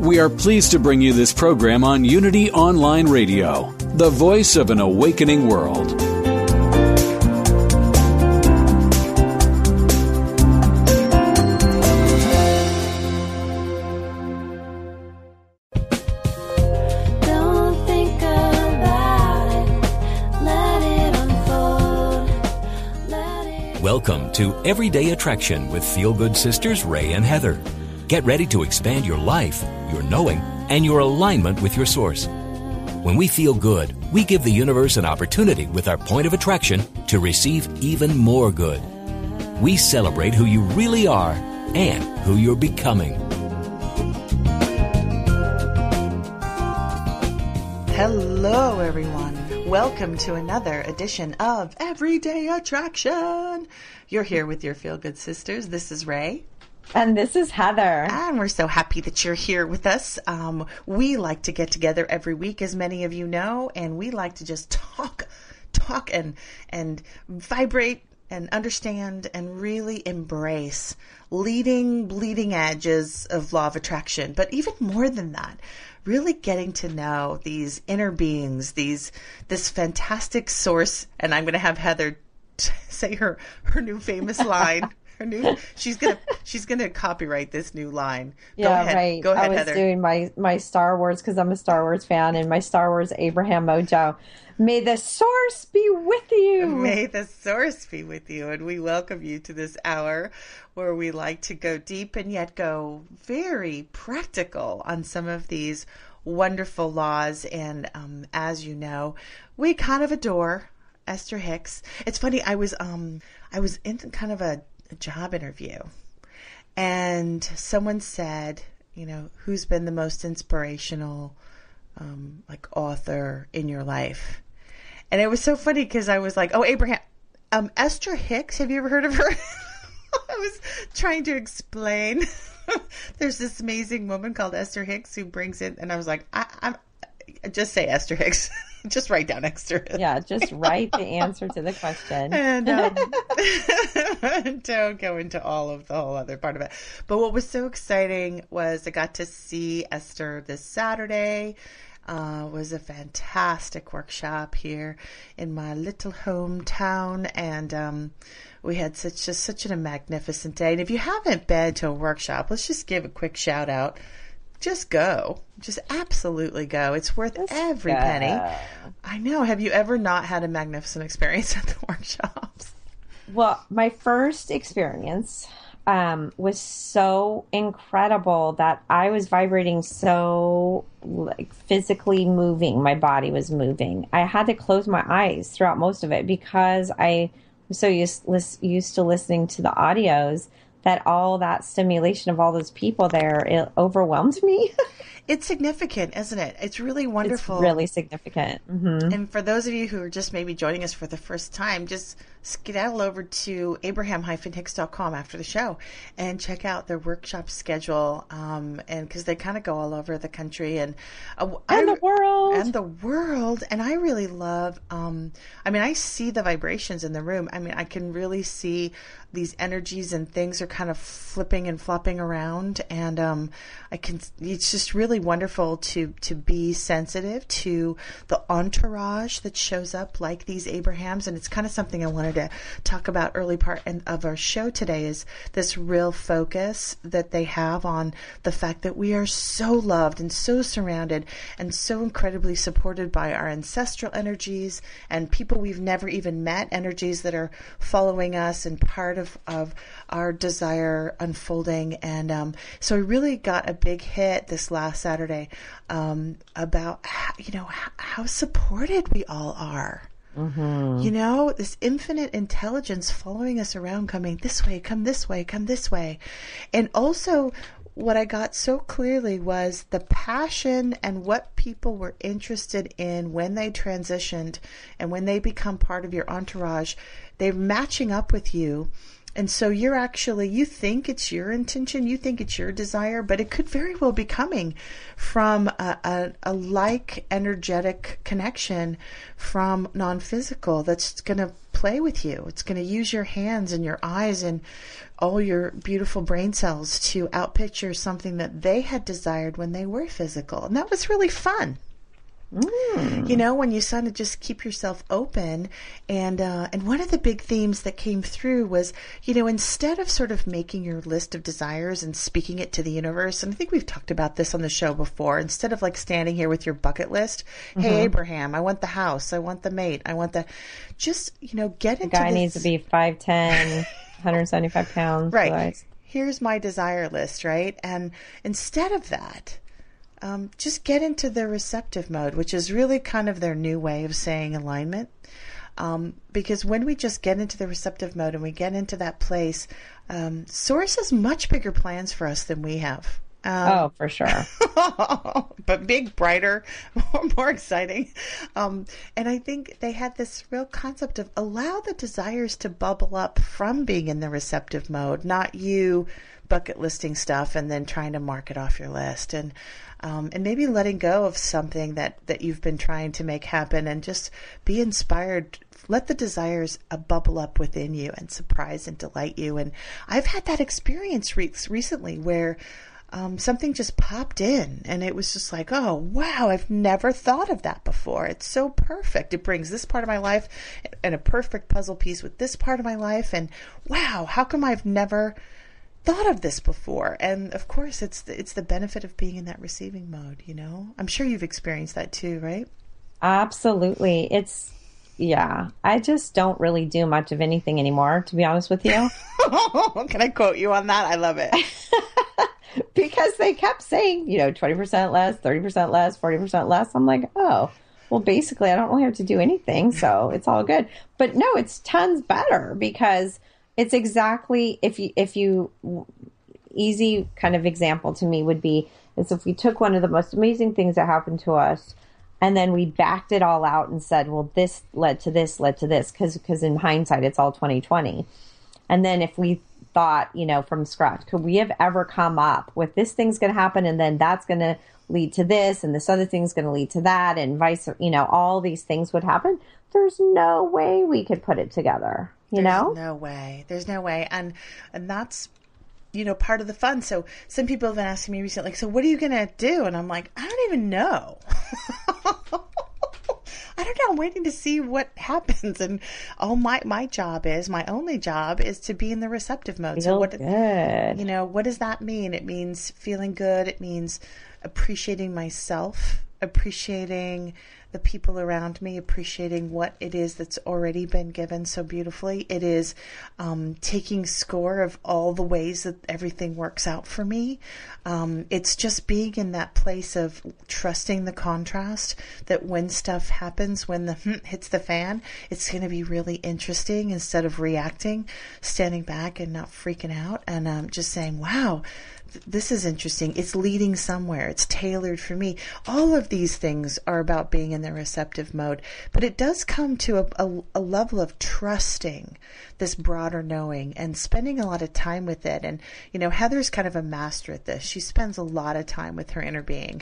We are pleased to bring you this program on Unity Online Radio, the voice of an awakening world. Don't think about it. Let it unfold. Welcome to Everyday Attraction with Feel Good Sisters Ray and Heather. Get ready to expand your life, your knowing, and your alignment with your source. When we feel good, we give the universe an opportunity with our point of attraction to receive even more good. We celebrate who you really are and who you're becoming. Hello, everyone. Welcome to another edition of Everyday Attraction. You're here with your Feel Good Sisters. This is Ray. And this is Heather. And we're so happy that you're here with us. Um, we like to get together every week, as many of you know, and we like to just talk, talk and, and vibrate and understand and really embrace leading, bleeding edges of law of attraction. But even more than that, really getting to know these inner beings, these, this fantastic source. And I'm going to have Heather t- say her, her new famous line. Her new, she's gonna she's gonna copyright this new line. Go yeah, ahead. right. Go ahead, I was Heather. doing my my Star Wars because I'm a Star Wars fan, and my Star Wars Abraham Mojo. May the source be with you. May the source be with you, and we welcome you to this hour where we like to go deep and yet go very practical on some of these wonderful laws. And um, as you know, we kind of adore Esther Hicks. It's funny. I was um I was in kind of a, a job interview, and someone said, you know, who's been the most inspirational um, like author in your life? And it was so funny because I was like, oh, Abraham, um, Esther Hicks. Have you ever heard of her? I was trying to explain. There's this amazing woman called Esther Hicks who brings in, and I was like, I, I'm just say Esther Hicks. just write down Esther. Yeah, just write the answer to the question. and um, don't go into all of the whole other part of it. But what was so exciting was I got to see Esther this Saturday. Uh, was a fantastic workshop here in my little hometown, and um, we had such just such a magnificent day. And if you haven't been to a workshop, let's just give a quick shout out. Just go, just absolutely go. It's worth every go. penny. I know. Have you ever not had a magnificent experience at the workshops? Well, my first experience um, was so incredible that I was vibrating so like physically moving. My body was moving. I had to close my eyes throughout most of it because I was so used used to listening to the audios that all that stimulation of all those people there it overwhelmed me. It's significant, isn't it? It's really it's wonderful. really significant. hmm And for those of you who are just maybe joining us for the first time, just skedaddle over to abraham-hicks.com after the show and check out their workshop schedule. Um, and because they kind of go all over the country and uh, And the world. and the world. And I really love. Um, I mean, I see the vibrations in the room. I mean, I can really see these energies and things are kind of flipping and flopping around, and um, I can. It's just really wonderful to to be sensitive to the entourage that shows up like these Abrahams, and it's kind of something I wanted to talk about early part of our show today. Is this real focus that they have on the fact that we are so loved and so surrounded and so incredibly supported by our ancestral energies and people we've never even met, energies that are following us and part of, of our desire unfolding. And um, so I really got a big hit this last Saturday um, about, how, you know, how, how supported we all are. Mm-hmm. You know, this infinite intelligence following us around, coming this way, come this way, come this way. And also, what I got so clearly was the passion and what people were interested in when they transitioned and when they become part of your entourage. They're matching up with you. And so you're actually, you think it's your intention, you think it's your desire, but it could very well be coming from a, a, a like energetic connection from non physical that's going to play with you. It's going to use your hands and your eyes and all your beautiful brain cells to outpicture something that they had desired when they were physical. And that was really fun. You know, when you sort of just keep yourself open, and uh, and one of the big themes that came through was, you know, instead of sort of making your list of desires and speaking it to the universe, and I think we've talked about this on the show before. Instead of like standing here with your bucket list, hey Abraham, I want the house, I want the mate, I want the, just you know, get into Guy this- needs to be 5'10, 175 pounds. Right. otherwise- Here's my desire list, right? And instead of that, um, just get into the receptive mode, which is really kind of their new way of saying alignment. Um, because when we just get into the receptive mode and we get into that place, um, Source has much bigger plans for us than we have. Um, oh, for sure. but big, brighter, more, more exciting. Um, and I think they had this real concept of allow the desires to bubble up from being in the receptive mode, not you bucket listing stuff and then trying to mark it off your list. And um, and maybe letting go of something that, that you've been trying to make happen and just be inspired. Let the desires uh, bubble up within you and surprise and delight you. And I've had that experience re- recently where um, something just popped in and it was just like, oh, wow, I've never thought of that before. It's so perfect. It brings this part of my life and a perfect puzzle piece with this part of my life. And wow, how come I've never thought of this before? And of course, it's the, it's the benefit of being in that receiving mode, you know? I'm sure you've experienced that too, right? Absolutely. It's, yeah. I just don't really do much of anything anymore, to be honest with you. Can I quote you on that? I love it. because they kept saying, you know, 20% less, 30% less, 40% less. I'm like, oh, well, basically, I don't really have to do anything. So it's all good. But no, it's tons better because it's exactly if you, if you, easy kind of example to me would be is if we took one of the most amazing things that happened to us and then we backed it all out and said, well, this led to this, led to this, because because in hindsight, it's all 2020. And then if we thought, you know, from scratch, could we have ever come up with this thing's going to happen and then that's going to lead to this and this other thing's going to lead to that and vice, you know, all these things would happen. There's no way we could put it together, you know? no way. There's no way. And and that's you know part of the fun. So some people have been asking me recently, like, so what are you gonna do? And I'm like, I don't even know. I don't know. I'm waiting to see what happens. And all my my job is my only job is to be in the receptive mode. so what good. you know, what does that mean? It means feeling good. It means appreciating myself, appreciating the people around me, appreciating what it is that's already been given so beautifully. It is um, taking score of all the ways that everything works out for me. Um, it's just being in that place of trusting the contrast that when stuff happens, when the hmm hits the fan, it's going to be really interesting instead of reacting, standing back and not freaking out and um, just saying, wow, this is interesting. It's leading somewhere. It's tailored for me. All of these things are about being in the receptive mode, but it does come to a, a, a, level of trusting this broader knowing and spending a lot of time with it. And, you know, Heather's kind of a master at this. She spends a lot of time with her inner being.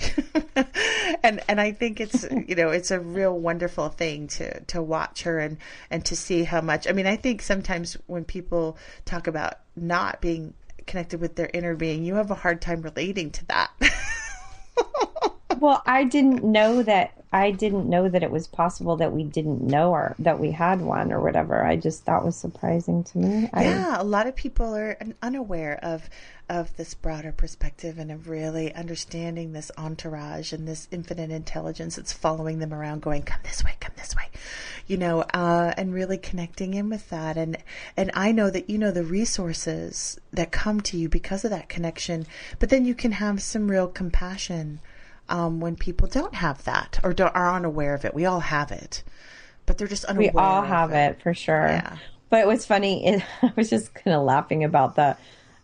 and, and I think it's, you know, it's a real wonderful thing to, to watch her and, and to see how much, I mean, I think sometimes when people talk about not being connected with their inner being, you have a hard time relating to that. well, I didn't know that. I didn't know that it was possible that we didn't know or that we had one or whatever. I just that was surprising to me. Yeah, a lot of people are unaware of of this broader perspective and of really understanding this entourage and this infinite intelligence that's following them around, going, "Come this way, come this way," you know, uh, and really connecting in with that. And and I know that you know the resources that come to you because of that connection, but then you can have some real compassion um, when people don't have that or don't, are unaware of it. We all have it, but they're just unaware. we all have it. it for sure. Yeah. But what's funny is I was just kind of laughing about the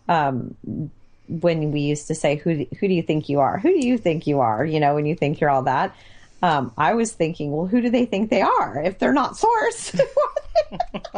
um, when we used to say, "Who do, who do you think you are? Who do you think you are?" You know, when you think you're all that. Um, I was thinking, well, who do they think they are? If they're not source,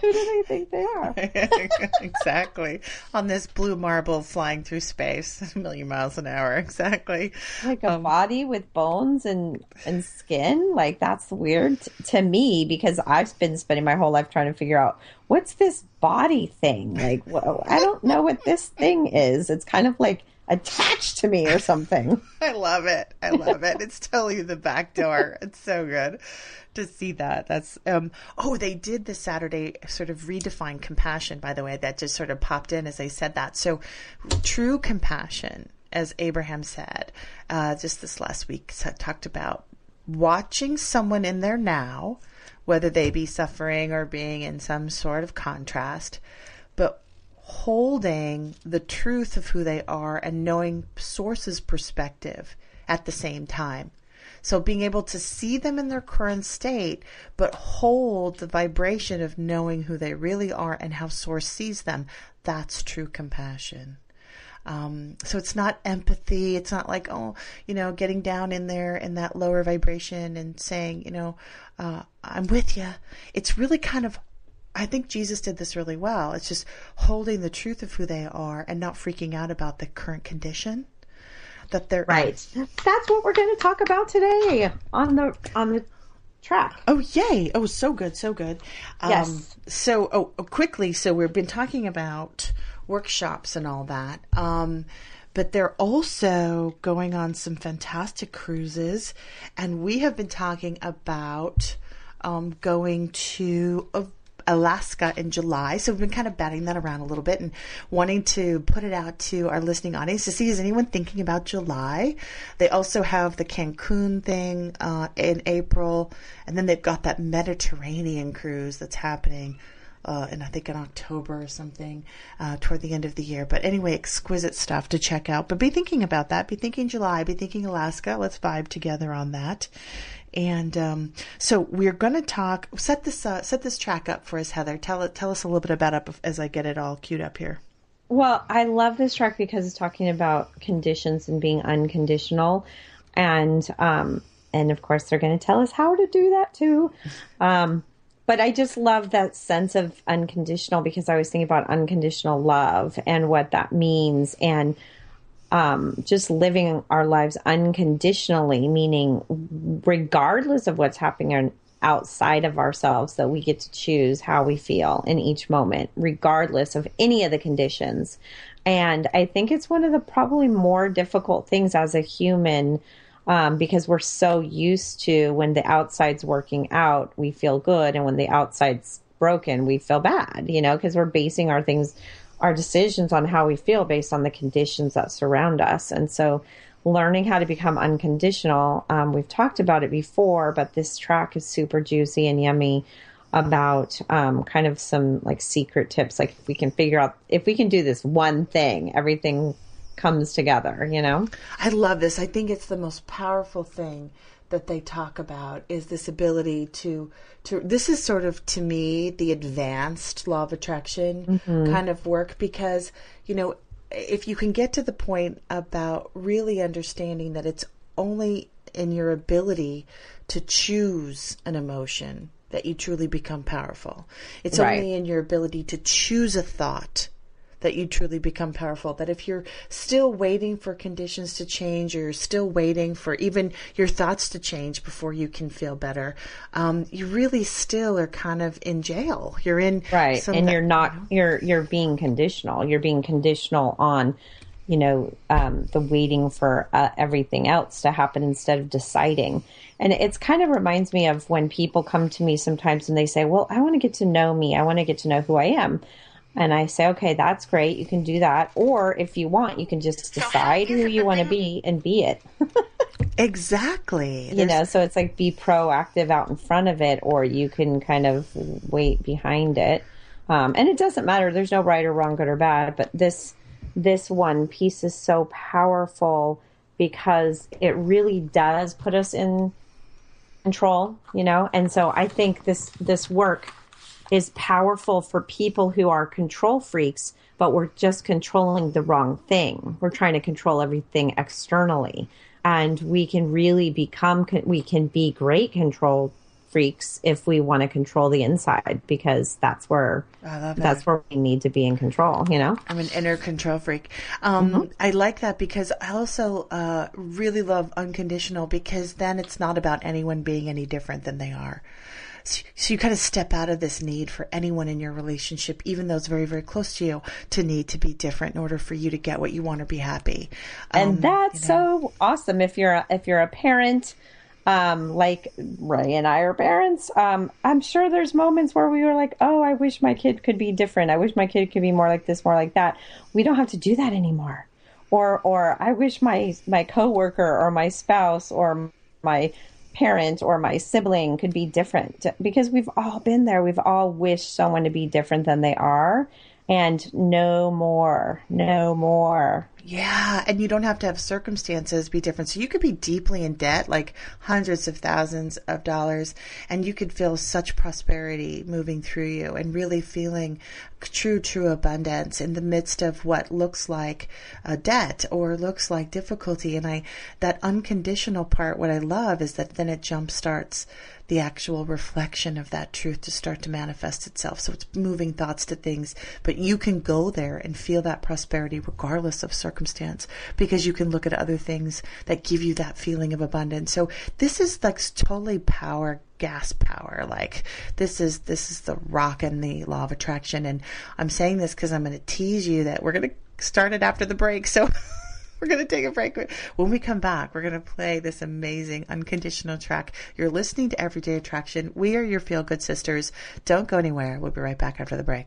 who do they think they are? exactly. On this blue marble flying through space, a million miles an hour. Exactly. Like a body with bones and and skin. Like that's weird t- to me because I've been spending my whole life trying to figure out what's this body thing. Like, whoa, I don't know what this thing is. It's kind of like attached to me or something. I love it. I love it. It's totally the back door. It's so good to see that. That's um oh, they did this Saturday sort of redefine compassion, by the way. That just sort of popped in as I said that. So true compassion, as Abraham said, uh, just this last week talked about watching someone in their now, whether they be suffering or being in some sort of contrast, but holding the truth of who they are and knowing source's perspective at the same time. So being able to see them in their current state, but hold the vibration of knowing who they really are and how source sees them, that's true compassion. Um, so it's not empathy. It's not like, oh, you know, getting down in there in that lower vibration and saying, you know, uh, I'm with you. It's really kind of I think Jesus did this really well. It's just holding the truth of who they are and not freaking out about the current condition that they're Right. That's what we're going to talk about today on the on the track. Oh yay! Oh, so good, so good. Um, Yes. So, oh, oh, quickly. So we've been talking about workshops and all that. Um, but they're also going on some fantastic cruises, and we have been talking about um, going to. Uh, Alaska in July. So we've been kind of batting that around a little bit and wanting to put it out to our listening audience to see is anyone thinking about July. They also have the Cancun thing uh, in April, and then they've got that Mediterranean cruise that's happening. Uh, and I think in October or something, uh, toward the end of the year. But anyway, exquisite stuff to check out. But be thinking about that. Be thinking July. Be thinking Alaska. Let's vibe together on that. And um, so we're going to talk. Set this uh, set this track up for us, Heather. Tell. Tell us a little bit about it as I get it all queued up here. Well, I love this track because it's talking about conditions and being unconditional, and um, and of course they're going to tell us how to do that too. Um, but I just love that sense of unconditional because I was thinking about unconditional love and what that means, and um, just living our lives unconditionally, meaning regardless of what's happening outside of ourselves, that we get to choose how we feel in each moment, regardless of any of the conditions. And I think it's one of the probably more difficult things as a human um, because we're so used to when the outside's working out, we feel good, and when the outside's broken, we feel bad, you know, because we're basing our things our decisions on how we feel based on the conditions that surround us. And so, learning how to become unconditional, um, we've talked about it before, but this track is super juicy and yummy about um, kind of some like secret tips. Like, if we can figure out, if we can do this one thing, everything comes together, you know? I love this. I think it's the most powerful thing that they talk about is this ability to to this is sort of to me the advanced law of attraction mm-hmm. kind of work because you know if you can get to the point about really understanding that it's only in your ability to choose an emotion that you truly become powerful it's Right. only in your ability to choose a thought that you truly become powerful. That if you're still waiting for conditions to change, or you're still waiting for even your thoughts to change before you can feel better, um, you really still are kind of in jail. You're in right. some and you're not you're you're being conditional. You're being conditional on you know um, the waiting for uh, everything else to happen instead of deciding. And it's kind of reminds me of when people come to me sometimes and they say well i want to get to know me. I want to get to know who i am and i say okay that's great. You can do that. Or if you want you can just decide who you want to be and be it. Exactly. you know so it's like be proactive out in front of it or you can kind of wait behind it. Um, and it doesn't matter. There's no right or wrong good or bad but this this one piece is so powerful because it really does put us in control you know? And so i think this this work is powerful for people who are control freaks, but we're just controlling the wrong thing. We're trying to control everything externally. And we can really become, we can be great control freaks if we want to control the inside because that's where I love that. that's where we need to be in control you know I'm an inner control freak. Um, Mm-hmm. I like that because I also uh, really love unconditional because then it's not about anyone being any different than they are. So, so you kind of step out of this need for anyone in your relationship, even those very, very close to you, to need to be different in order for you to get what you want or be happy. and Um, that's you know. so awesome if you're a, if you're a parent um like ray and i are parents um i'm sure there's moments where we were like oh i wish my kid could be different i wish my kid could be more like this more like that we don't have to do that anymore or or i wish my my coworker or my spouse or my parent or my sibling could be different because we've all been there. We've all wished someone to be different than they are. And no more no more Yeah, and you don't have to have circumstances be different. So you could be deeply in debt, like hundreds of thousands of dollars, and you could feel such prosperity moving through you and really feeling true, true abundance in the midst of what looks like a debt or looks like difficulty. And I, that unconditional part, what I love is that then it jump starts the actual reflection of that truth to start to manifest itself. So it's moving thoughts to things, but you can go there and feel that prosperity regardless of circumstance because you can look at other things that give you that feeling of abundance. So this is like totally power gas power like this is this is the rock and the law of attraction and i'm saying this because i'm going to tease you that we're going to start it after the break so we're going to take a break. When we come back, we're going to play this amazing unconditional track. You're listening to Everyday Attraction. We are your feel good sisters. Don't go anywhere. We'll be right back after the break.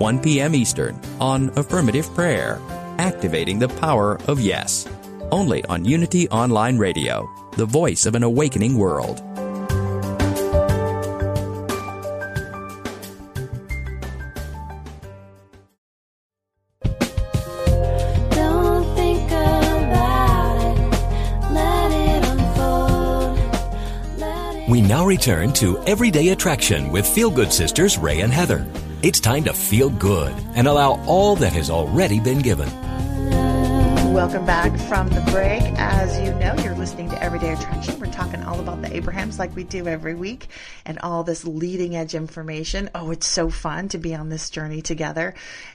1 p.m. Eastern on Affirmative Prayer, Activating the Power of Yes. Only on Unity Online Radio, the voice of an awakening world. Don't think about it. Let it unfold. We now return to Everyday Attraction with Feel Good Sisters Ray and Heather. It's time to feel good and allow all that has already been given. Welcome back from the break. As you know, you're listening to Everyday Attraction. We're talking all about the Abrahams like we do every week and all this leading edge information. Oh, it's so fun to be on this journey together.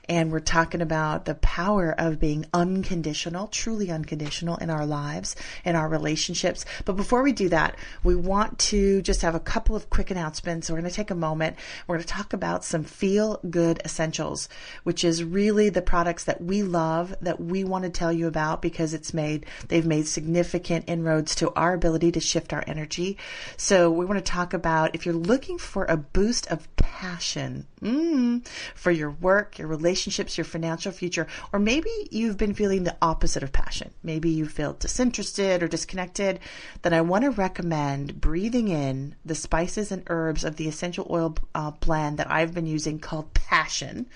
And we're talking about the power of being unconditional, truly unconditional in our lives, in our relationships. But before we do that, we want to just have a couple of quick announcements. We're going to take a moment. We're going to talk about some feel good essentials, which is really the products that we love that we want to tell you about because it's made, they've made significant inroads to our ability to shift our energy. So we want to talk about if you're looking for a boost of passion mm, for your work, your relationships, your financial future, or maybe you've been feeling the opposite of passion. Maybe you feel disinterested or disconnected, then I want to recommend breathing in the spices and herbs of the essential oil uh, blend that I've been using called Passion.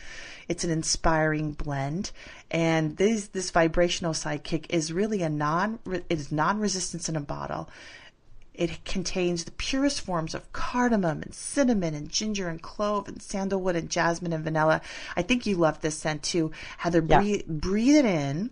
It's an inspiring blend, and this this vibrational sidekick is really a non it is non resistance in a bottle. It contains the purest forms of cardamom and cinnamon and ginger and clove and sandalwood and jasmine and vanilla. I think you love this scent too. Heather, Yeah. breathe, breathe it in.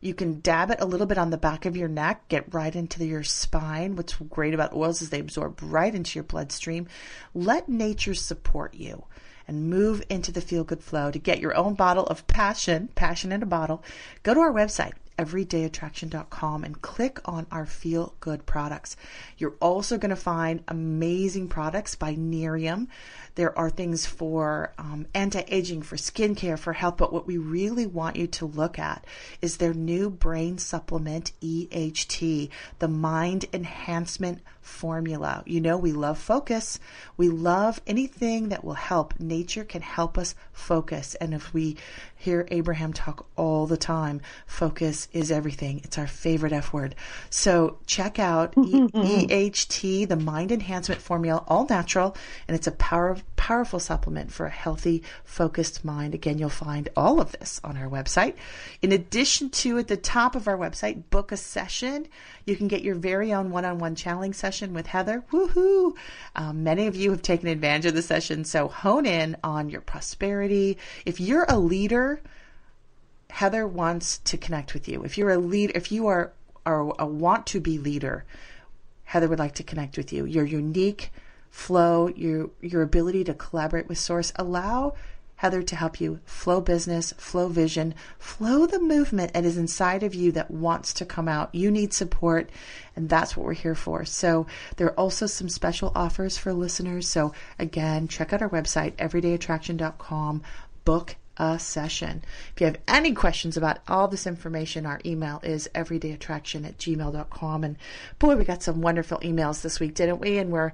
You can dab it a little bit on the back of your neck, get right into your spine. What's great about oils is they absorb right into your bloodstream. Let nature support you and move into the feel good flow to get your own bottle of passion, passion in a bottle. Go to our website, everydayattraction.com and click on our feel good products. You're also going to find amazing products by Nerium. There are things for um, anti aging, for skincare, for health, but what we really want you to look at is their new brain supplement EHT, the mind enhancement formula. You know, we love focus. We love anything that will help. Nature can help us focus. And if we hear Abraham talk all the time, focus is everything. It's our favorite F word. So check out EHT, the mind enhancement formula, all natural, and it's a power, powerful supplement for a healthy, focused mind. Again, you'll find all of this on our website. In addition to at the top of our website, book a session. You can get your very own one-on-one channeling session with Heather. Woohoo! Um, many of you have taken advantage of the session, so hone in on your prosperity. If you're a leader, Heather wants to connect with you. If you're a lead, if you are, are a want to be leader, Heather would like to connect with you. Your unique flow, your your ability to collaborate with Source, allow Heather to help you flow business, flow vision, flow the movement that is inside of you that wants to come out. You need support, and that's what we're here for. So, there are also some special offers for listeners. So, again, check out our website, everydayattraction.com, book a session. If you have any questions about all this information, our email is everydayattraction at gmail.com. And boy, we got some wonderful emails this week, didn't we? And we're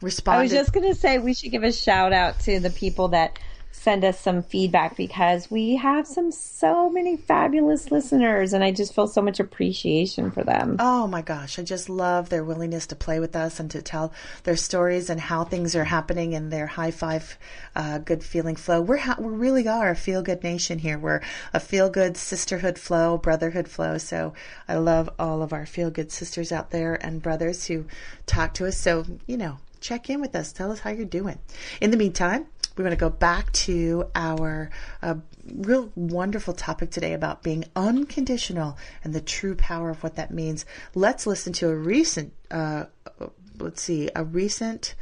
responding. I was just going to say we should give a shout out to the people that send us some feedback because we have some so many fabulous listeners and I just feel so much appreciation for them. Oh my gosh, I just love their willingness to play with us and to tell their stories and how things are happening in their high five, uh, good feeling flow. We're ha- we really are a feel good nation here. We're a feel good sisterhood flow, brotherhood flow. So I love all of our feel good sisters out there and brothers who talk to us. So you know, check in with us. Tell us how you're doing. In the meantime, we're going to go back to our uh, real wonderful topic today about being unconditional and the true power of what that means. Let's listen to a recent, uh, let's see, a recent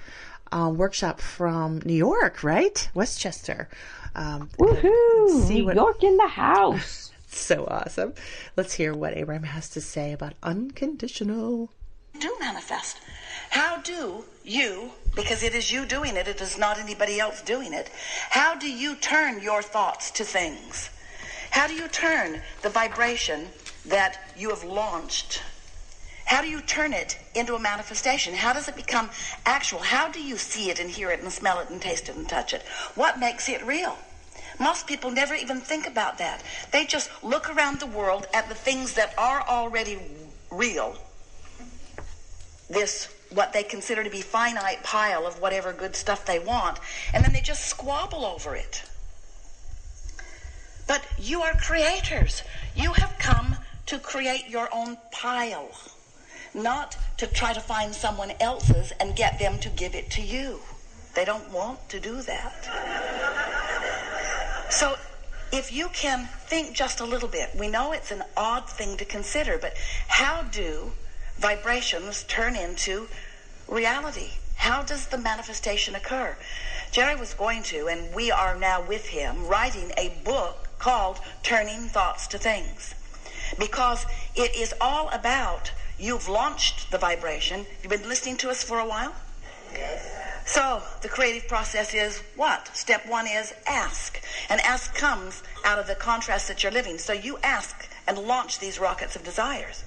uh, workshop from New York, right? Westchester. Um, Woohoo! see New what- York in the house. so awesome. Let's hear what Abraham has to say about unconditional. do manifest. How do you, because it is you doing it, it is not anybody else doing it, how do you turn your thoughts to things? How do you turn the vibration that you have launched? How do you turn it into a manifestation? How does it become actual? How do you see it and hear it and smell it and taste it and touch it? What makes it real? Most people never even think about that. They just look around the world at the things that are already real this what they consider to be finite pile of whatever good stuff they want and then they just squabble over it. But you are creators. You have come to create your own pile not to try to find someone else's and get them to give it to you. They don't want to do that. So if you can think just a little bit, we know it's an odd thing to consider, but how do vibrations turn into reality? How does the manifestation occur? Jerry was going to, and we are now with him, writing a book called Turning Thoughts to Things. Because it is all about you've launched the vibration. You've been listening to us for a while? Yes. So the creative process is what? Step one is ask. And ask comes out of the contrast that you're living. So you ask and launch these rockets of desires.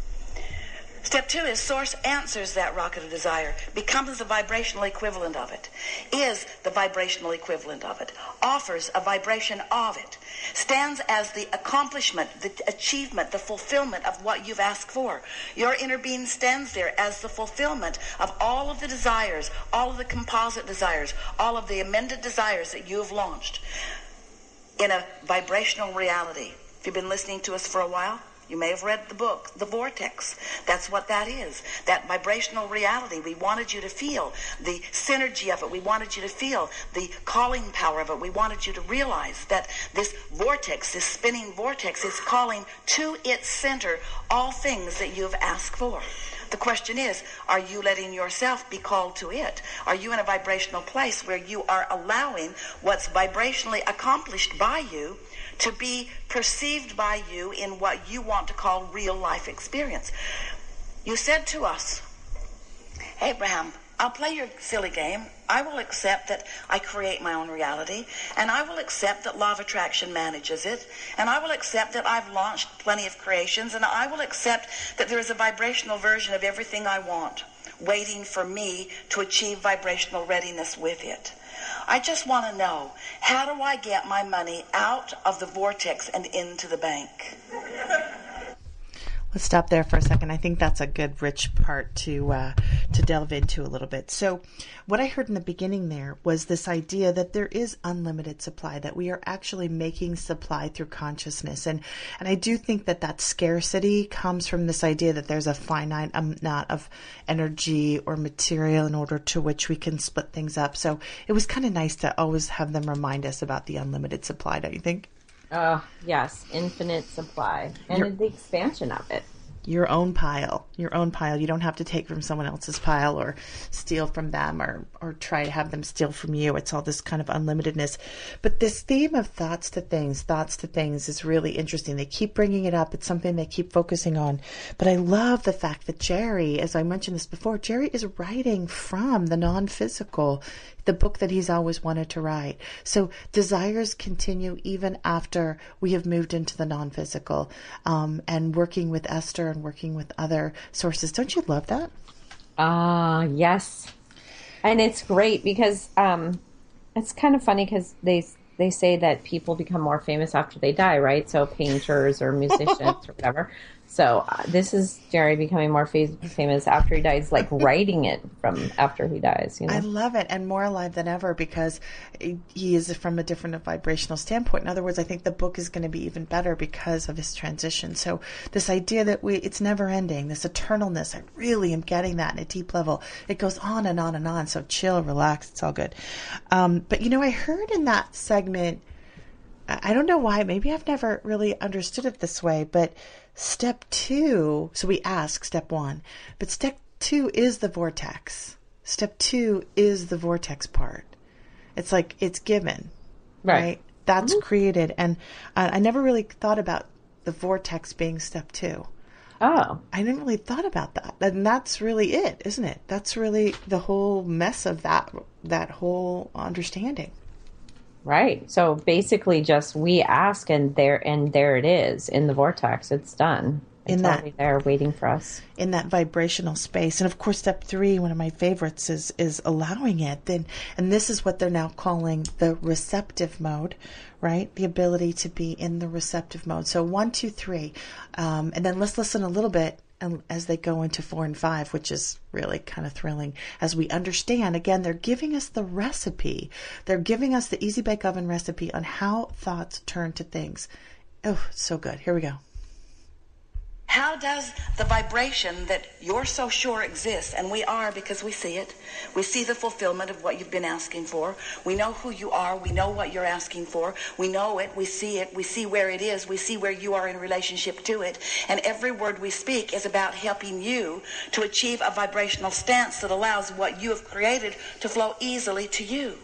Step two is source answers that rocket of desire, becomes the vibrational equivalent of it, is the vibrational equivalent of it, offers a vibration of it, stands as the accomplishment, the achievement, the fulfillment of what you've asked for. Your inner being stands there as the fulfillment of all of the desires, all of the composite desires, all of the amended desires that you have launched in a vibrational reality. If you've been listening to us for a while, you may have read the book, The Vortex. That's what that is. That vibrational reality. We wanted you to feel the synergy of it. We wanted you to feel the calling power of it. We wanted you to realize that this vortex, this spinning vortex, is calling to its center all things that you have asked for. The question is, are you letting yourself be called to it? Are you in a vibrational place where you are allowing what's vibrationally accomplished by you to be perceived by you in what you want to call real life experience. You said to us, Abraham, I'll play your silly game. I will accept that I create my own reality, and I will accept that law of attraction manages it, and I will accept that I've launched plenty of creations, and I will accept that there is a vibrational version of everything I want waiting for me to achieve vibrational readiness with it. I just want to know how do I get my money out of the vortex and into the bank? Let's stop there for a second. I think that's a good, rich part to uh, to delve into a little bit. So, what I heard in the beginning there was this idea that there is unlimited supply, that we are actually making supply through consciousness, and and I do think that that scarcity comes from this idea that there's a finite amount of energy or material in order to which we can split things up. So, it was kind of nice to always have them remind us about the unlimited supply. Don't you think? Oh, yes, infinite supply and You're- the expansion of it. Your own pile, your own pile. You don't have to take from someone else's pile or steal from them or, or try to have them steal from you. It's all this kind of unlimitedness. But this theme of thoughts to things, thoughts to things is really interesting. They keep bringing it up. It's something they keep focusing on. But I love the fact that Jerry, as I mentioned this before, Jerry is writing from the non physical, the book that he's always wanted to write. So desires continue even after we have moved into the non physical um, and working with Esther and working with other sources. Don't you love that? Ah, yes. And it's great because um, it's kind of funny because they they say that people become more famous after they die, right? So painters or musicians or whatever. So uh, this is Jerry becoming more fa- famous after he dies, like writing it from after he dies. You know, I love it and more alive than ever because he is from a different vibrational standpoint. In other words, I think the book is going to be even better because of his transition. So this idea that we it's never ending, this eternalness, I really am getting that in a deep level. It goes on and on and on. So chill, relax, it's all good. Um, but you know, I heard in that segment. I don't know why. Maybe I've never really understood it this way, but step two, so we ask step one, but step two is the vortex. Step two is the vortex part. It's like it's given, right? Right. That's created. And uh, I never really thought about the vortex being step two. oh, I didn't really thought about that. And that's really it, isn't it? That's really the whole mess of that, that whole understanding. Right. So basically, just we ask, and there and there it is in the vortex. It's done. It's In that- there waiting for us. in that vibrational space. And of course, step three, one of my favorites, is is allowing it. Then, and this is what they're now calling the receptive mode, right? The ability to be in the receptive mode. So one, two, three, um, and then let's listen a little bit. And as they go into four and five, which is really kind of thrilling, as we understand, again, they're giving us the recipe. They're giving us the Easy Bake Oven recipe on how thoughts turn to things. Oh, so good. Here we go. How does the vibration that you're so sure exists, and we are because we see it, we see the fulfillment of what you've been asking for, we know who you are, we know what you're asking for, we know it, we see it, we see where it is, we see where you are in relationship to it, and every word we speak is about helping you to achieve a vibrational stance that allows what you have created to flow easily to you.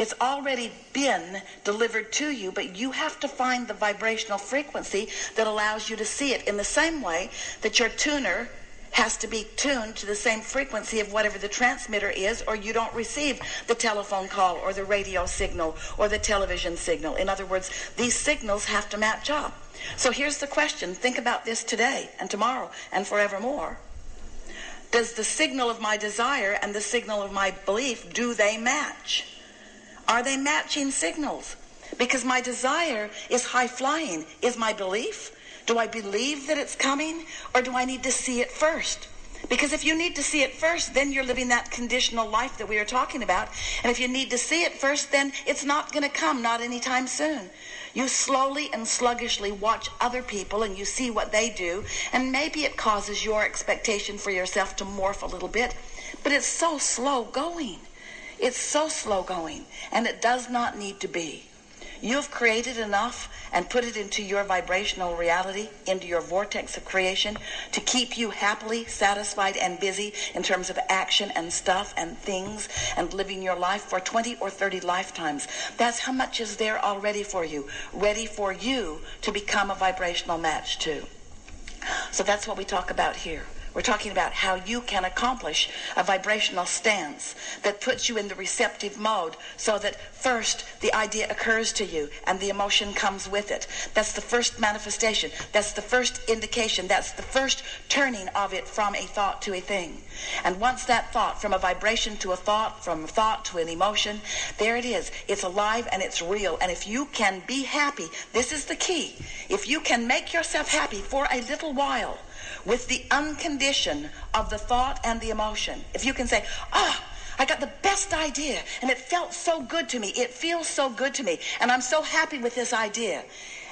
It's already been delivered to you, but you have to find the vibrational frequency that allows you to see it in the same way that your tuner has to be tuned to the same frequency of whatever the transmitter is, or you don't receive the telephone call or the radio signal or the television signal. In other words, these signals have to match up. So here's the question. Think about this today and tomorrow and forevermore. Does the signal of my desire and the signal of my belief, do they match? Are they matching signals? Because my desire is high flying. Is my belief? Do I believe that it's coming or do I need to see it first? Because if you need to see it first, then you're living that conditional life that we are talking about. And if you need to see it first, then it's not going to come, not anytime soon. You slowly and sluggishly watch other people and you see what they do, and maybe it causes your expectation for yourself to morph a little bit, but it's so slow going. It's so slow going, and it does not need to be. you've created enough and put it into your vibrational reality, into your vortex of creation, to keep you happily satisfied and busy in terms of action and stuff and things and living your life for 20 or 30 lifetimes. That's how much is there already for you, ready for you to become a vibrational match to. So that's what we talk about here. We're talking about how you can accomplish a vibrational stance that puts you in the receptive mode so that first the idea occurs to you and the emotion comes with it. That's the first manifestation. That's the first indication. That's the first turning of it from a thought to a thing. And once that thought, from a vibration to a thought, from a thought to an emotion, there it is. It's alive and it's real. And if you can be happy, this is the key. If you can make yourself happy for a little while, with the uncondition of the thought and the emotion. If you can say, ah, I got the best idea and it felt so good to me. It feels so good to me. And I'm so happy with this idea.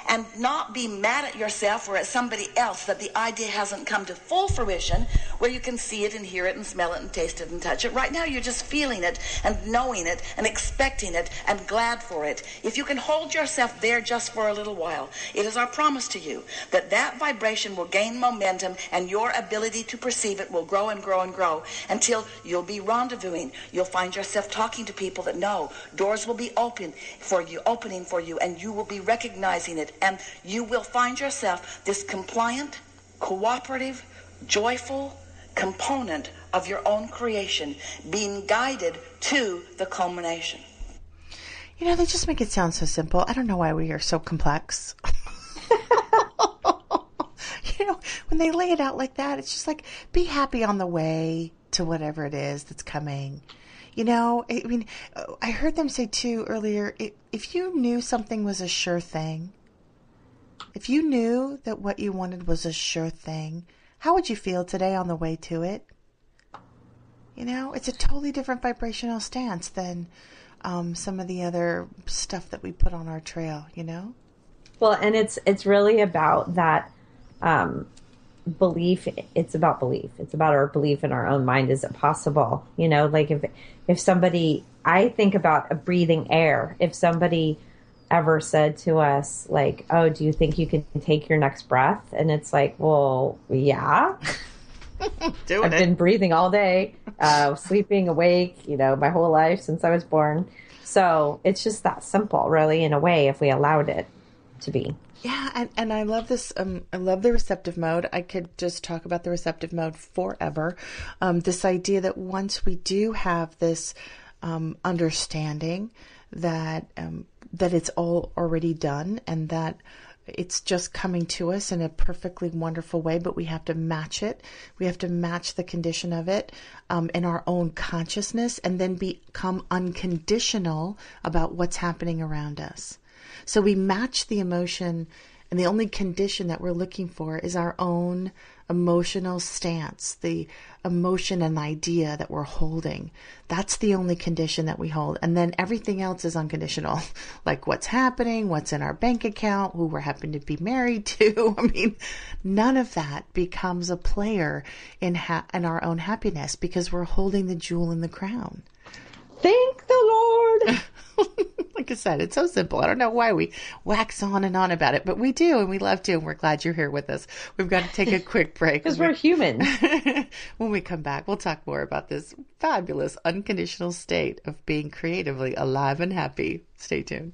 And not be mad at yourself or at somebody else that the idea hasn't come to full fruition where you can see it and hear it and smell it and taste it and touch it. Right now you're just feeling it and knowing it and expecting it and glad for it. If you can hold yourself there just for a little while, it is our promise to you that that vibration will gain momentum and your ability to perceive it will grow and grow and grow until you'll be rendezvousing. You'll find yourself talking to people that know doors will be open for you, opening for you, and you will be recognizing it. And you will find yourself this compliant, cooperative, joyful component of your own creation being guided to the culmination. You know, they just make it sound so simple. I don't know why we are so complex. you know, when they lay it out like that, it's just like be happy on the way to whatever it is that's coming. You know, I mean, I heard them say too earlier if you knew something was a sure thing, if you knew that what you wanted was a sure thing, how would you feel today on the way to it? You know, it's a totally different vibrational stance than um, some of the other stuff that we put on our trail, you know? Well, and it's it's really about that um, belief. It's about belief. It's about our belief in our own mind. Is it possible? You know, like if if somebody, I think about a breathing air. If somebody ever said to us like, "Oh, do you think you can take your next breath?" and it's like, "Well, yeah." Doing I've been breathing all day, uh, sleeping, awake, you know, my whole life since I was born. So it's just that simple, really, in a way, if we allowed it to be. Yeah, and, and I love this. Um, I love the receptive mode. I could just talk about the receptive mode forever. Um, this idea that once we do have this um, understanding that um, that it's all already done and that it's just coming to us in a perfectly wonderful way, but we have to match it. We have to match the condition of it um, in our own consciousness and then become unconditional about what's happening around us. So we match the emotion, and the only condition that we're looking for is our own emotional stance, the emotion and idea that we're holding. That's the only condition that we hold. And then everything else is unconditional, like what's happening, what's in our bank account, who we're happen to be married to. I mean, none of that becomes a player in ha- in our own happiness because we're holding the jewel in the crown. Thank the Lord. like I said, it's so simple. I don't know why we wax on and on about it, but we do, and we love to, and we're glad you're here with us. We've got to take a quick break. Because we're human. when we come back, we'll talk more about this fabulous unconditional state of being creatively alive and happy. Stay tuned.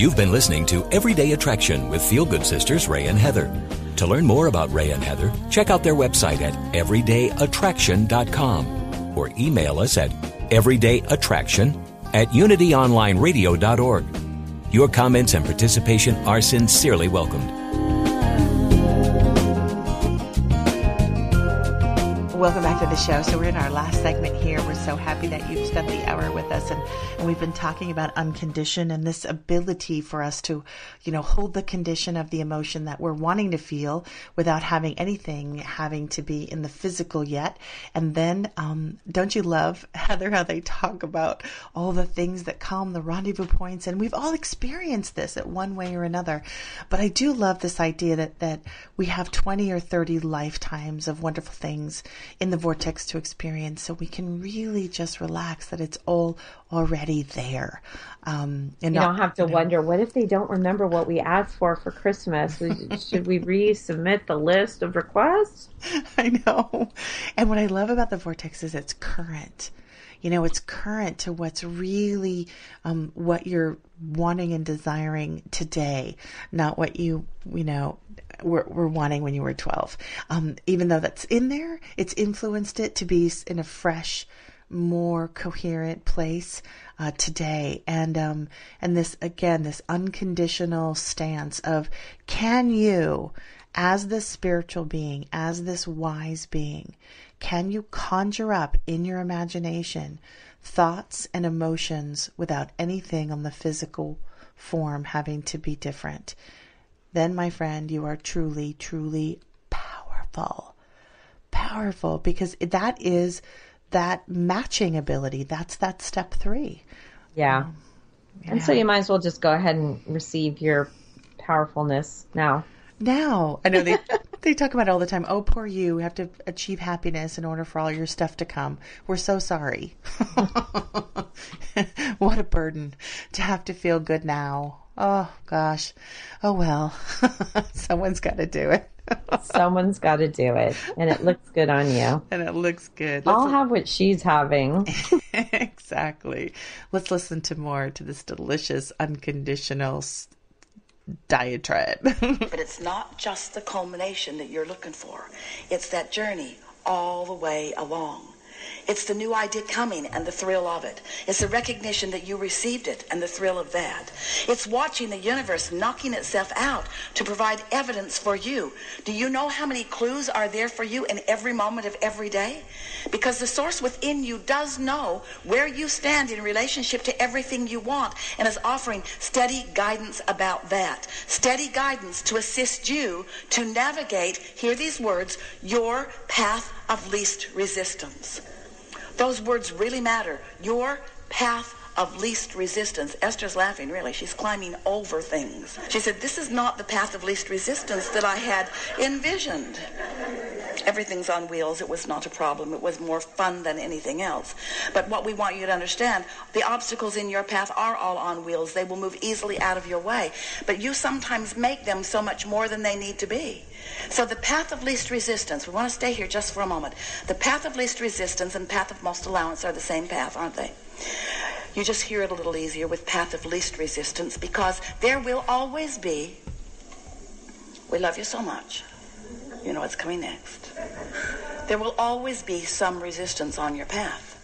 You've been listening to Everyday Attraction with Feel Good Sisters Ray and Heather. To learn more about Ray and Heather, check out their website at everydayattraction.com or email us at everydayattraction at unityonlineradio.org. Your comments and participation are sincerely welcomed. Welcome back to the show. So we're in our last segment here. We're so happy that you've spent the hour with us and, and we've been talking about unconditioned and this ability for us to, you know, hold the condition of the emotion that we're wanting to feel without having anything having to be in the physical yet. And then, um, don't you love, Heather, how they talk about all the things that come, the rendezvous points, and we've all experienced this at one way or another. But I do love this idea that, that we have 20 or 30 lifetimes of wonderful things in the vortex to experience so we can really just relax that it's all already there. Um, and You not- don't have to wonder what if they don't remember what we asked for for Christmas? Should we resubmit the list of requests? I know. And what I love about the vortex is it's current. You know, it's current to what's really um, what you're wanting and desiring today, not what you, you know, were, were wanting when you were 12. Um, even though that's in there, it's influenced it to be in a fresh, more coherent place uh, today and um and this again this unconditional stance of can you as this spiritual being as this wise being can you conjure up in your imagination thoughts and emotions without anything on the physical form having to be different then my friend you are truly truly powerful powerful because that is that matching ability. That's that step three. Yeah. Um, and so you might as well just go ahead and receive your powerfulness now. Now, I know they they talk about it all the time. Oh, poor you. You have to achieve happiness in order for all your stuff to come. We're so sorry. what a burden to have to feel good now. Oh gosh. Oh well. Someone's got to do it. Someone's got to do it, and it looks good on you. and it looks good. I'll Let's- have what she's having. exactly. Let's listen to more to this delicious unconditional s- diatribe. But it's not just the culmination that you're looking for. It's that journey all the way along. It's the new idea coming and the thrill of it. It's the recognition that you received it and the thrill of that. It's watching the universe knocking itself out to provide evidence for you. Do you know how many clues are there for you in every moment of every day? Because the source within you does know where you stand in relationship to everything you want and is offering steady guidance about that. Steady guidance to assist you to navigate, hear these words, your path of least resistance. Those words really matter. Your path of least resistance. Esther's laughing, really. She's climbing over things. She said, This is not the path of least resistance that I had envisioned. Everything's on wheels. It was not a problem. It was more fun than anything else. But what we want you to understand, the obstacles in your path are all on wheels. They will move easily out of your way. But you sometimes make them so much more than they need to be. So the path of least resistance, we want to stay here just for a moment. The path of least resistance and path of most allowance are the same path, aren't they? You just hear it a little easier with path of least resistance because there will always be, we love you so much. You know what's coming next. There will always be some resistance on your path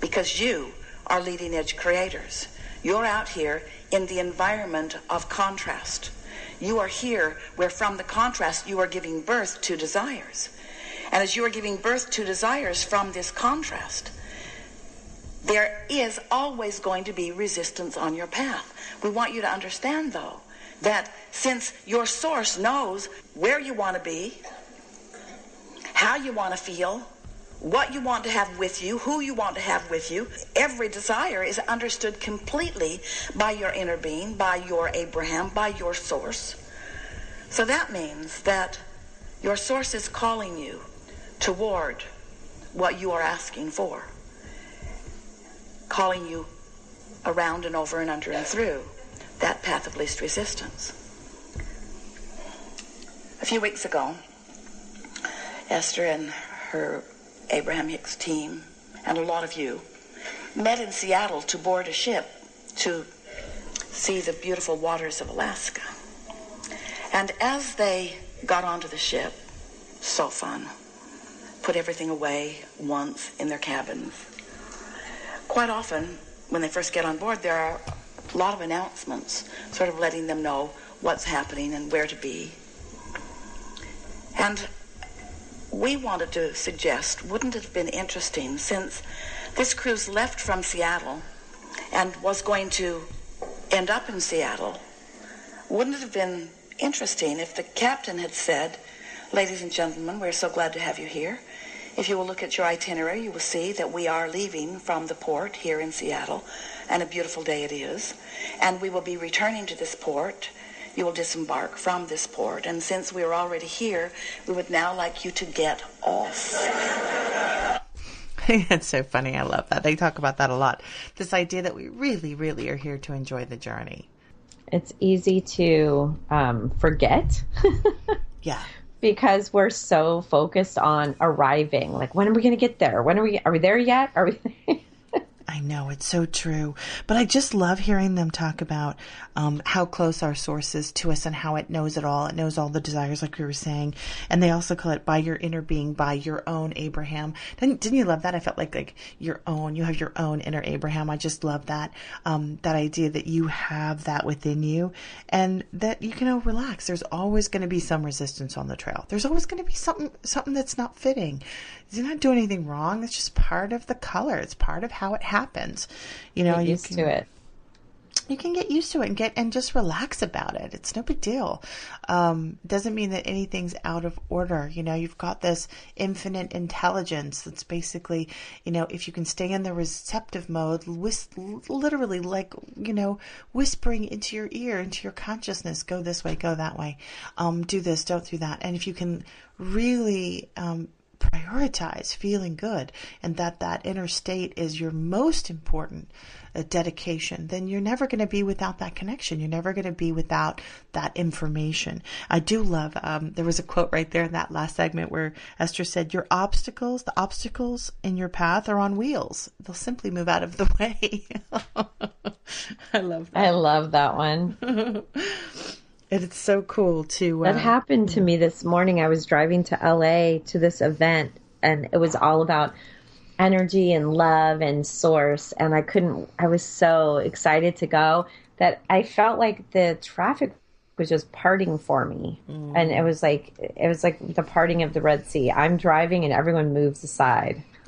because you are leading edge creators. You're out here in the environment of contrast. You are here where from the contrast you are giving birth to desires. And as you are giving birth to desires from this contrast, there is always going to be resistance on your path. We want you to understand, though, that since your source knows where you want to be, how you want to feel, what you want to have with you, who you want to have with you. Every desire is understood completely by your inner being, by your Abraham, by your source. So that means that your source is calling you toward what you are asking for, calling you around and over and under and through that path of least resistance. A few weeks ago, Esther and her Abraham Hicks team and a lot of you met in Seattle to board a ship to see the beautiful waters of Alaska. And as they got onto the ship, so fun, put everything away once in their cabins. Quite often, when they first get on board, there are a lot of announcements, sort of letting them know what's happening and where to be. And we wanted to suggest, wouldn't it have been interesting since this cruise left from Seattle and was going to end up in Seattle? Wouldn't it have been interesting if the captain had said, Ladies and gentlemen, we're so glad to have you here. If you will look at your itinerary, you will see that we are leaving from the port here in Seattle, and a beautiful day it is. And we will be returning to this port. You will disembark from this port, and since we are already here, we would now like you to get off. It's so funny. I love that. They talk about that a lot. This idea that we really, really are here to enjoy the journey. It's easy to um, forget Yeah. Because we're so focused on arriving. Like, when are we going to get there? When are we? Are we there yet? Are we? I know it's so true, but I just love hearing them talk about um, how close our source is to us and how it knows it all. It knows all the desires, like we were saying, and they also call it by your inner being, by your own Abraham. Didn't, didn't you love that? I felt like like your own. You have your own inner Abraham. I just love that um, that idea that you have that within you, and that you can relax. There's always going to be some resistance on the trail. There's always going to be something something that's not fitting. You're not doing anything wrong. It's just part of the color. It's part of how it happens. You know, Get you used can, to it. you can get used to it and get and just relax about it. It's no big deal. Um, doesn't mean that anything's out of order. You know, you've got this infinite intelligence that's basically, you know, if you can stay in the receptive mode, whis- literally like, you know, whispering into your ear, into your consciousness, go this way, go that way, um, do this, don't do that. And if you can really, um, prioritize feeling good and that that inner state is your most important uh, dedication then you're never going to be without that connection. You're never going to be without that information. I do love um, there was a quote right there in that last segment where esther said your obstacles the obstacles in your path are on wheels. They'll simply move out of the way. I love that. I love that one. and it's so cool to uh, That happened to me this morning. I was driving to LA to this event, and it was all about energy and love and source. And I couldn't, I was so excited to go that I felt like the traffic was just parting for me. And it was like, it was like the parting of the Red Sea. I'm driving and everyone moves aside.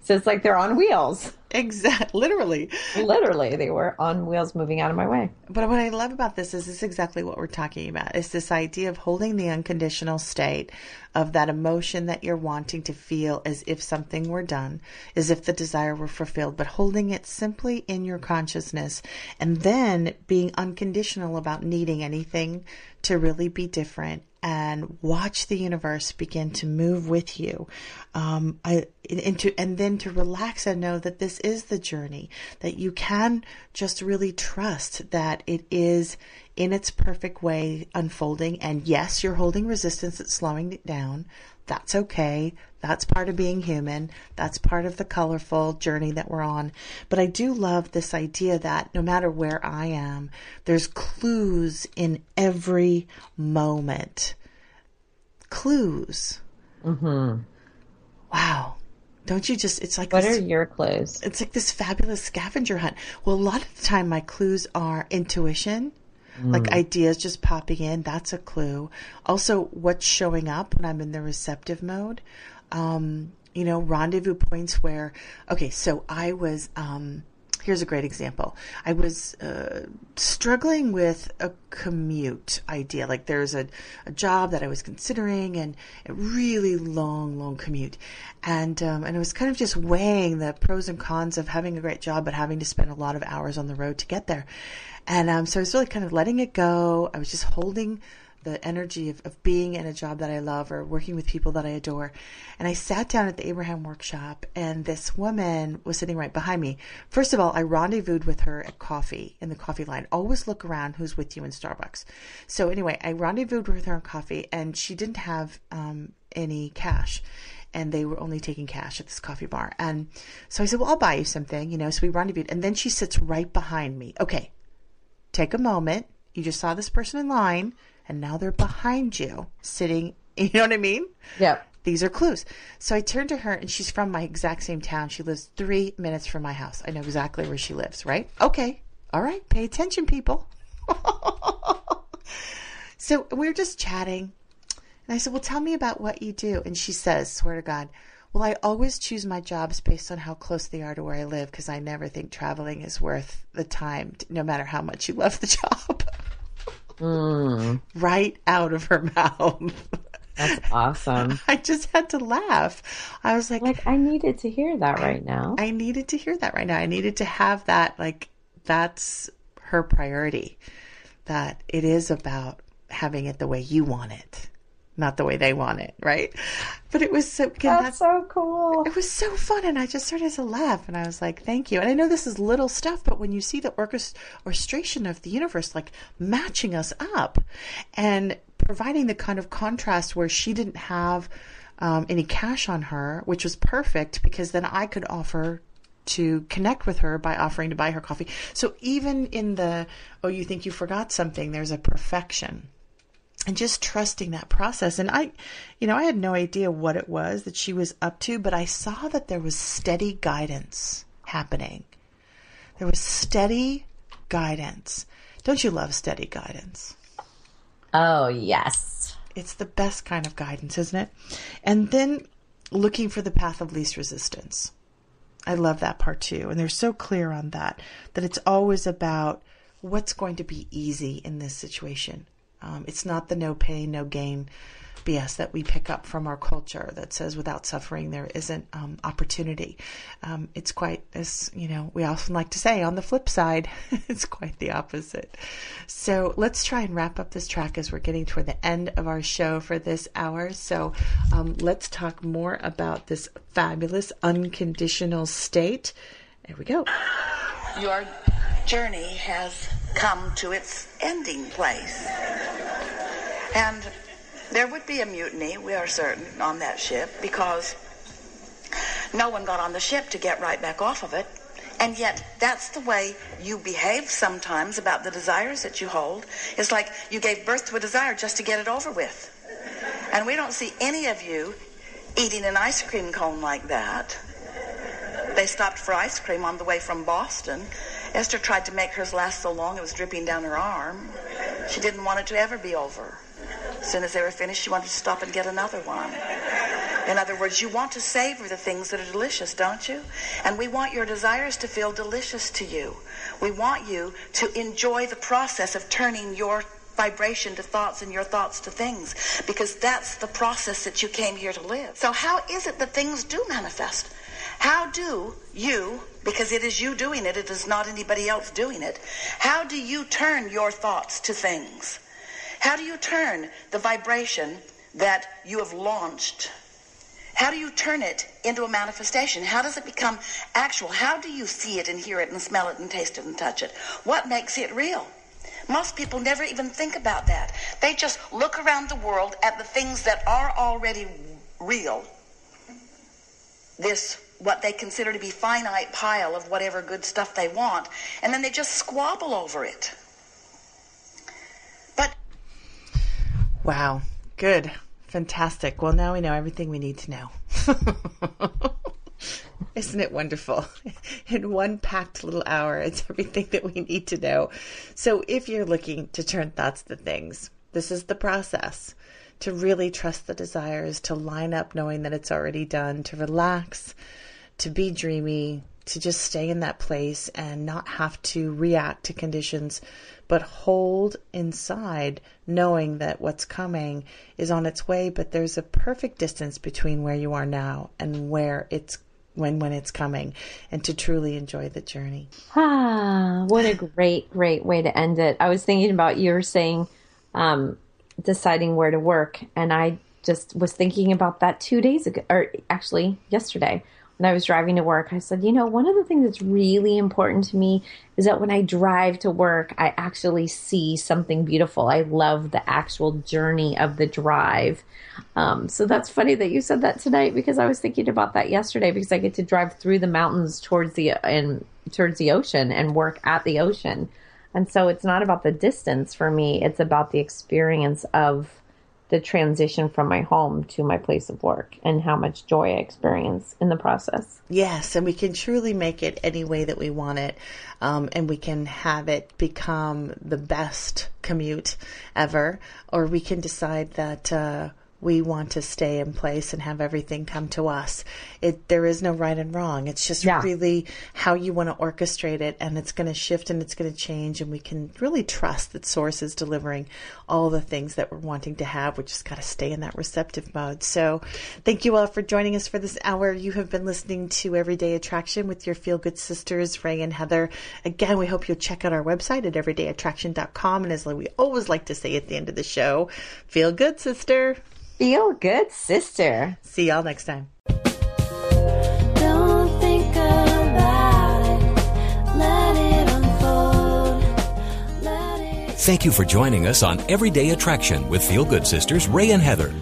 so it's like they're on wheels. Exact literally Literally, they were on wheels moving out of my way. But what I love about this is this is exactly what we're talking about. It's this idea of holding the unconditional state of that emotion that you're wanting to feel as if something were done, as if the desire were fulfilled, but holding it simply in your consciousness and then being unconditional about needing anything to really be different and watch the universe begin to move with you um, I, into, and then to relax and know that this is the journey that you can just really trust that it is in its perfect way unfolding. And yes you're holding resistance it's slowing it down that's okay. That's part of being human. That's part of the colorful journey that we're on. But i do love this idea that no matter where i am there's clues in every moment. Clues. Mm-hmm. wow. Don't you just it's like What this, are your clues? it's like this fabulous scavenger hunt. Well a lot of the time my clues are intuition like ideas just popping in that's a clue. Also what's showing up when i'm in the receptive mode? Um you know rendezvous points where okay so i was um here's a great example. I was uh, struggling with a commute idea. Like there's a, a job that I was considering and a really long, long commute. And, um, and I was kind of just weighing the pros and cons of having a great job, but having to spend a lot of hours on the road to get there. And um, so I was really kind of letting it go. I was just holding the energy of, of being in a job that I love or working with people that I adore. And I sat down at the Abraham workshop and this woman was sitting right behind me. First of all, I rendezvoused with her at coffee in the coffee line. Always look around who's with you in Starbucks. So anyway, I rendezvoused with her on coffee and she didn't have um, any cash and they were only taking cash at this coffee bar. And so I said, well, I'll buy you something, you know, so we rendezvoused and then she sits right behind me. Okay. Take a moment. You just saw this person in line and now they're behind you sitting you know what i mean? Yep. these are clues. So i turned to her and she's from my exact same town. She lives three minutes from my house. I know exactly where she lives right? Okay. All right. Pay attention people. So we were just chatting. And i said well tell me about what you do. And she says swear to god well i always choose my jobs based on how close they are to where i live because i never think traveling is worth the time no matter how much you love the job Mm. right out of her mouth. That's awesome. I just had to laugh. I was like, Like I needed to hear that right now. I needed to hear that right now. I needed to have that, like, that's her priority. That it is about having it the way you want it, not the way they want it, right? But it was so, again, That's so cool. it was so fun and i just started to laugh and i was like thank you and i know this is little stuff but when you see the orchestration of the universe like matching us up and providing the kind of contrast where she didn't have um, any cash on her which was perfect because then i could offer to connect with her by offering to buy her coffee so even in the oh you think you forgot something there's a perfection and just trusting that process. And I, you know, I had no idea what it was that she was up to, but I saw that there was steady guidance happening. There was steady guidance. Don't you love steady guidance? Oh yes. It's the best kind of guidance, isn't it? And then looking for the path of least resistance. I love that part too. And they're so clear on that, that it's always about what's going to be easy in this situation. Um, it's not the no pain, no gain BS that we pick up from our culture that says without suffering there isn't um, opportunity. Um, it's quite as you know we often like to say on the flip side, it's quite the opposite. So let's try and wrap up this track as we're getting toward the end of our show for this hour. So um, let's talk more about this fabulous unconditional state. There we go. Your journey has come to its ending place. And there would be a mutiny, we are certain, on that ship because no one got on the ship to get right back off of it. And yet, that's the way you behave sometimes about the desires that you hold. It's like you gave birth to a desire just to get it over with. And we don't see any of you eating an ice cream cone like that. They stopped for ice cream on the way from Boston. Esther tried to make hers last so long it was dripping down her arm. She didn't want it to ever be over. As soon as they were finished, she wanted to stop and get another one. In other words, you want to savor the things that are delicious, don't you? And we want your desires to feel delicious to you. We want you to enjoy the process of turning your vibration to thoughts and your thoughts to things because that's the process that you came here to live. So how is it that things do manifest? How do you, because it is you doing it, it is not anybody else doing it, how do you turn your thoughts to things? How do you turn the vibration that you have launched? How do you turn it into a manifestation? How does it become actual? How do you see it and hear it and smell it and taste it and touch it? What makes it real? Most people never even think about that. They just look around the world at the things that are already real. This, what they consider to be finite pile of whatever good stuff they want, and then they just squabble over it. But Wow. Good. Fantastic. Well, now we know everything we need to know. Isn't it wonderful? In one packed little hour, it's everything that we need to know. So, if you're looking to turn thoughts to things, this is the process to really trust the desires, to line up knowing that it's already done, to relax, to be dreamy, to just stay in that place and not have to react to conditions, but hold inside, knowing that what's coming is on its way, but there's a perfect distance between where you are now and where it's when when it's coming and to truly enjoy the journey. Ah, what a great, great way to end it. I was thinking about you were saying um, deciding where to work, and I just was thinking about that two days ago, or actually yesterday when I was driving to work. I said, you know, one of the things that's really important to me is that when I drive to work, I actually see something beautiful. I love the actual journey of the drive. Um, so that's funny that you said that tonight because I was thinking about that yesterday because I get to drive through the mountains towards the and towards the ocean and work at the ocean. And so it's not about the distance for me, it's about the experience of the transition from my home to my place of work and how much joy I experience in the process. Yes, and we can truly make it any way that we want it. Um, and we can have it become the best commute ever, or we can decide that uh, we want to stay in place and have everything come to us. It there is no right and wrong. It's just Yeah. really how you want to orchestrate it, and it's going to shift and it's going to change, and we can really trust that Source is delivering all the things that we're wanting to have. We just got to stay in that receptive mode. So, thank you all for joining us for this hour. You have been listening to Everyday Attraction with your Feel Good sisters, Ray and Heather. Again, we hope you'll check out our website at everydayattraction.com. And as we always like to say at the end of the show, feel good, sister. Feel good, sister. See y'all next time. Don't think about it. Let it unfold. Let it Thank you for joining us on Everyday Attraction with Feel Good Sisters Ray and Heather.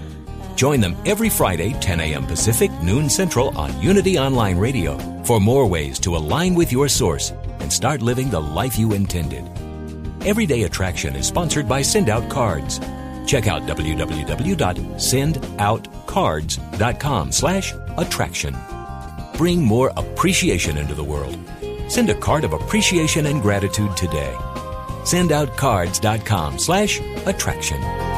Join them every Friday, 10 a.m. Pacific, noon Central on Unity Online Radio for more ways to align with your source and start living the life you intended. Everyday Attraction is sponsored by Send Out Cards. Check out www.sendoutcards.com slash attraction. Bring more appreciation into the world. Send a card of appreciation and gratitude today. Sendoutcards.com slash attraction.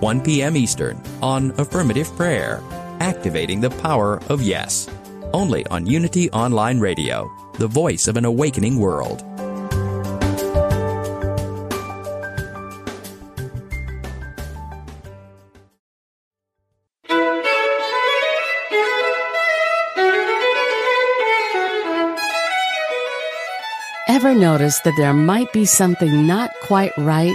1 p.m. Eastern on Affirmative Prayer, Activating the Power of Yes. Only on Unity Online Radio, the voice of an awakening world. Ever notice that there might be something not quite right,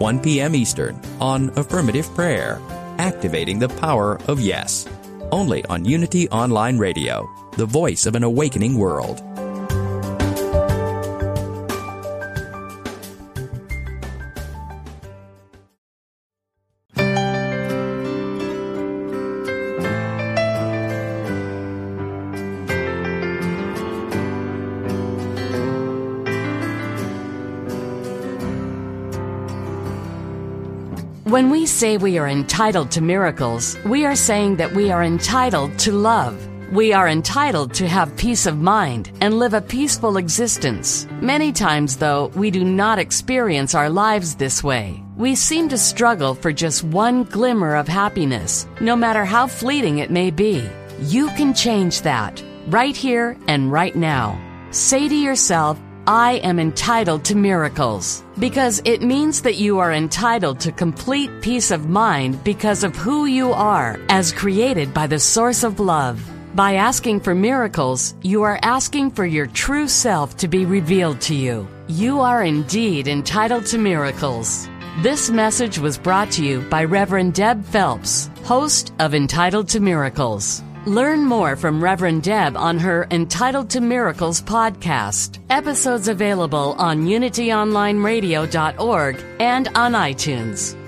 1 p.m. Eastern on Affirmative Prayer, Activating the Power of Yes. Only on Unity Online Radio, the voice of an awakening world. Say we are entitled to miracles, we are saying that we are entitled to love. We are entitled to have peace of mind and live a peaceful existence. Many times, though, we do not experience our lives this way. We seem to struggle for just one glimmer of happiness, no matter how fleeting it may be. You can change that right here and right now. Say to yourself, I am entitled to miracles because it means that you are entitled to complete peace of mind because of who you are as created by the source of love. By asking for miracles, you are asking for your true self to be revealed to you. You are indeed entitled to miracles. This message was brought to you by Reverend Deb Phelps, host of Entitled to Miracles. Learn more from Reverend Deb on her Entitled to Miracles podcast. Episodes available on unityonlineradio.org and on iTunes.